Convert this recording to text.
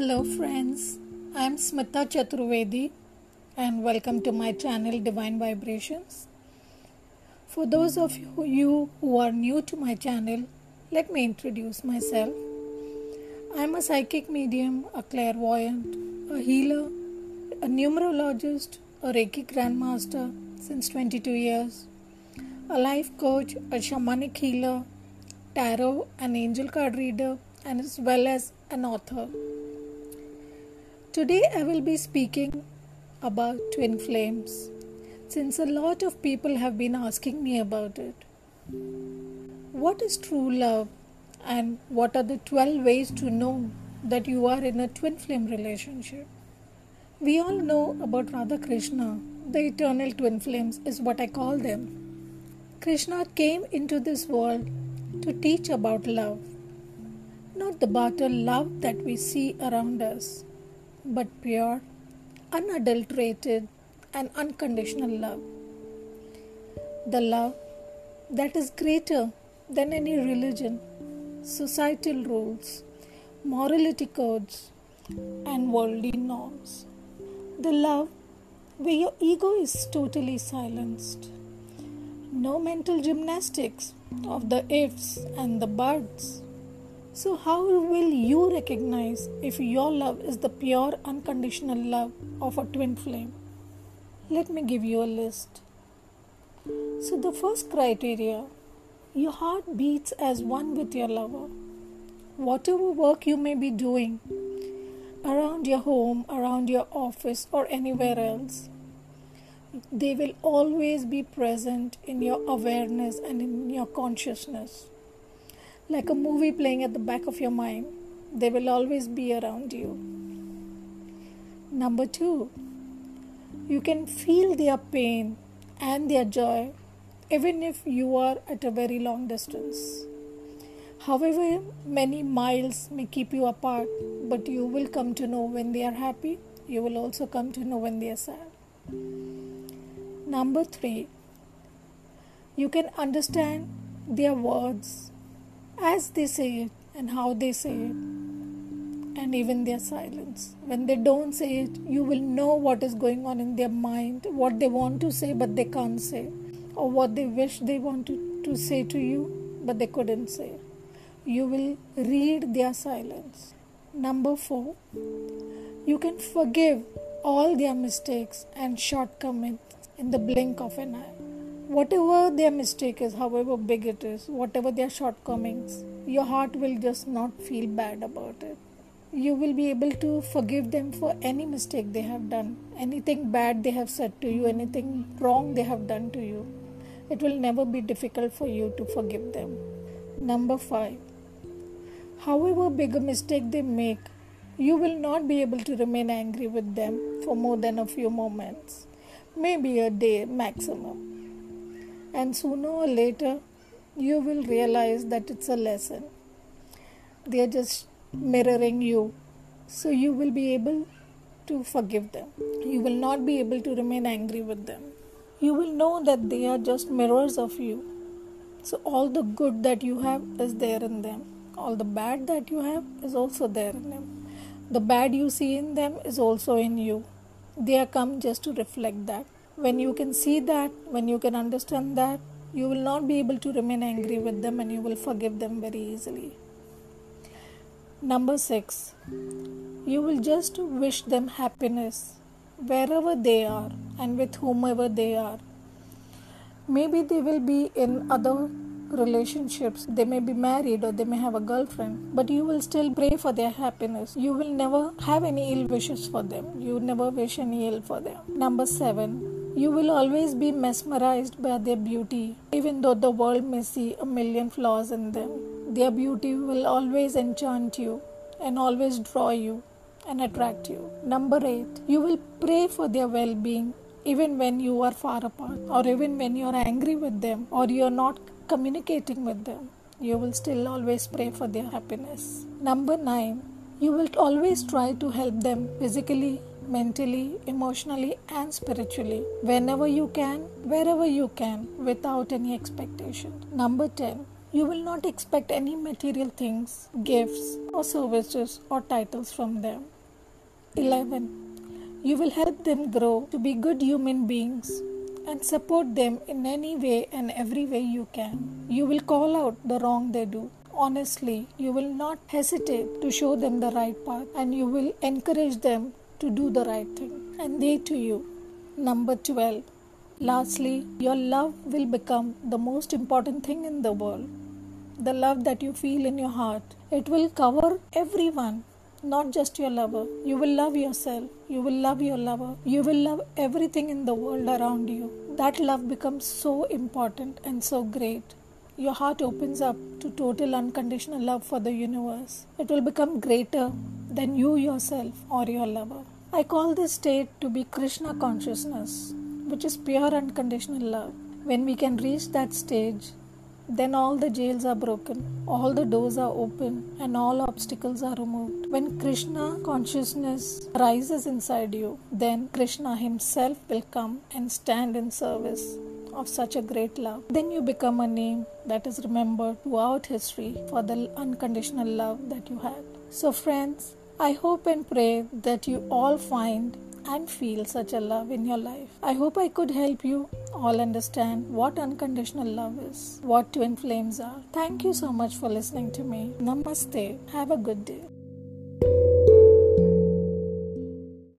Hello, friends. I'm Smita Chaturvedi, and welcome to my channel Divine Vibrations. For those of you who are new to my channel, let me introduce myself. I'm a psychic medium, a clairvoyant, a healer, a numerologist, a Reiki grandmaster since 22 years, a life coach, a shamanic healer, tarot an angel card reader, and as well as an author. Today I will be speaking about twin flames since a lot of people have been asking me about it. What is true love and what are the 12 ways to know that you are in a twin flame relationship? We all know about Radha Krishna, the eternal twin flames is what I call them. Krishna came into this world to teach about love. Not the battle love that we see around us, but pure, unadulterated, and unconditional love. The love that is greater than any religion, societal rules, morality codes, and worldly norms. The love where your ego is totally silenced. No mental gymnastics of the ifs and the buts. So, how will you recognize if your love is the pure, unconditional love of a twin flame? Let me give you a list. So, the first criteria your heart beats as one with your lover. Whatever work you may be doing around your home, around your office, or anywhere else, they will always be present in your awareness and in your consciousness. Like a movie playing at the back of your mind, they will always be around you. Number two, you can feel their pain and their joy even if you are at a very long distance. However, many miles may keep you apart, but you will come to know when they are happy, you will also come to know when they are sad. Number three, you can understand their words as they say it and how they say it, and even their silence. When they don't say it, you will know what is going on in their mind, what they want to say but they can't say, or what they wish they wanted to say to you but they couldn't say. You will read their silence. Number four, you can forgive all their mistakes and shortcomings in the blink of an eye. Whatever their mistake is, however big it is, whatever their shortcomings, your heart will just not feel bad about it. You will be able to forgive them for any mistake they have done, anything bad they have said to you, anything wrong they have done to you. It will never be difficult for you to forgive them. Number five, however big a mistake they make, you will not be able to remain angry with them for more than a few moments maybe a day maximum. And sooner or later, you will realize that it's a lesson. They are just mirroring you. So you will be able to forgive them. You will not be able to remain angry with them. You will know that they are just mirrors of you. So all the good that you have is there in them. All the bad that you have is also there in them. The bad you see in them is also in you they are come just to reflect that. When you can see that, when you can understand that, you will not be able to remain angry with them and you will forgive them very easily. Number six, you will just wish them happiness wherever they are and with whomever they are. Maybe they will be in other relationships. They may be married or they may have a girlfriend, but you will still pray for their happiness. You will never have any ill wishes for them. You never wish any ill for them. Number seven, you will always be mesmerized by their beauty, even though the world may see a million flaws in them. Their beauty will always enchant you and always draw you and attract you. Number eight, you will pray for their well being even when you are far apart, or even when you are angry with them, or you are not communicating with them, you will still always pray for their happiness. Number nine, you will always try to help them physically, mentally, emotionally, and spiritually whenever you can, wherever you can, without any expectation. Number 10, You will not expect any material things, gifts, or services or titles from them. 11. You will help them grow to be good human beings and support them in any way and every way you can. You will call out the wrong they do. Honestly, you will not hesitate to show them the right path and you will encourage them to do the right thing. And they to you. Number 12. Lastly, your love will become the most important thing in the world. The love that you feel in your heart. It will cover everyone, not just your lover. You will love yourself. You will love your lover. You will love everything in the world around you. That love becomes so important and so great. Your heart opens up to total unconditional love for the universe. It will become greater than you yourself or your lover. I call this state to be Krishna consciousness which is pure unconditional love. When we can reach that stage, then all the jails are broken, all the doors are open, and all obstacles are removed. When Krishna consciousness rises inside you, then Krishna himself will come and stand in service of such a great love. Then you become a name that is remembered throughout history for the unconditional love that you had. So, friends, I hope and pray that you all find and feel such a love in your life. I hope I could help you all understand what unconditional love is, what twin flames are. Thank you so much for listening to me. Namaste. Have a good day.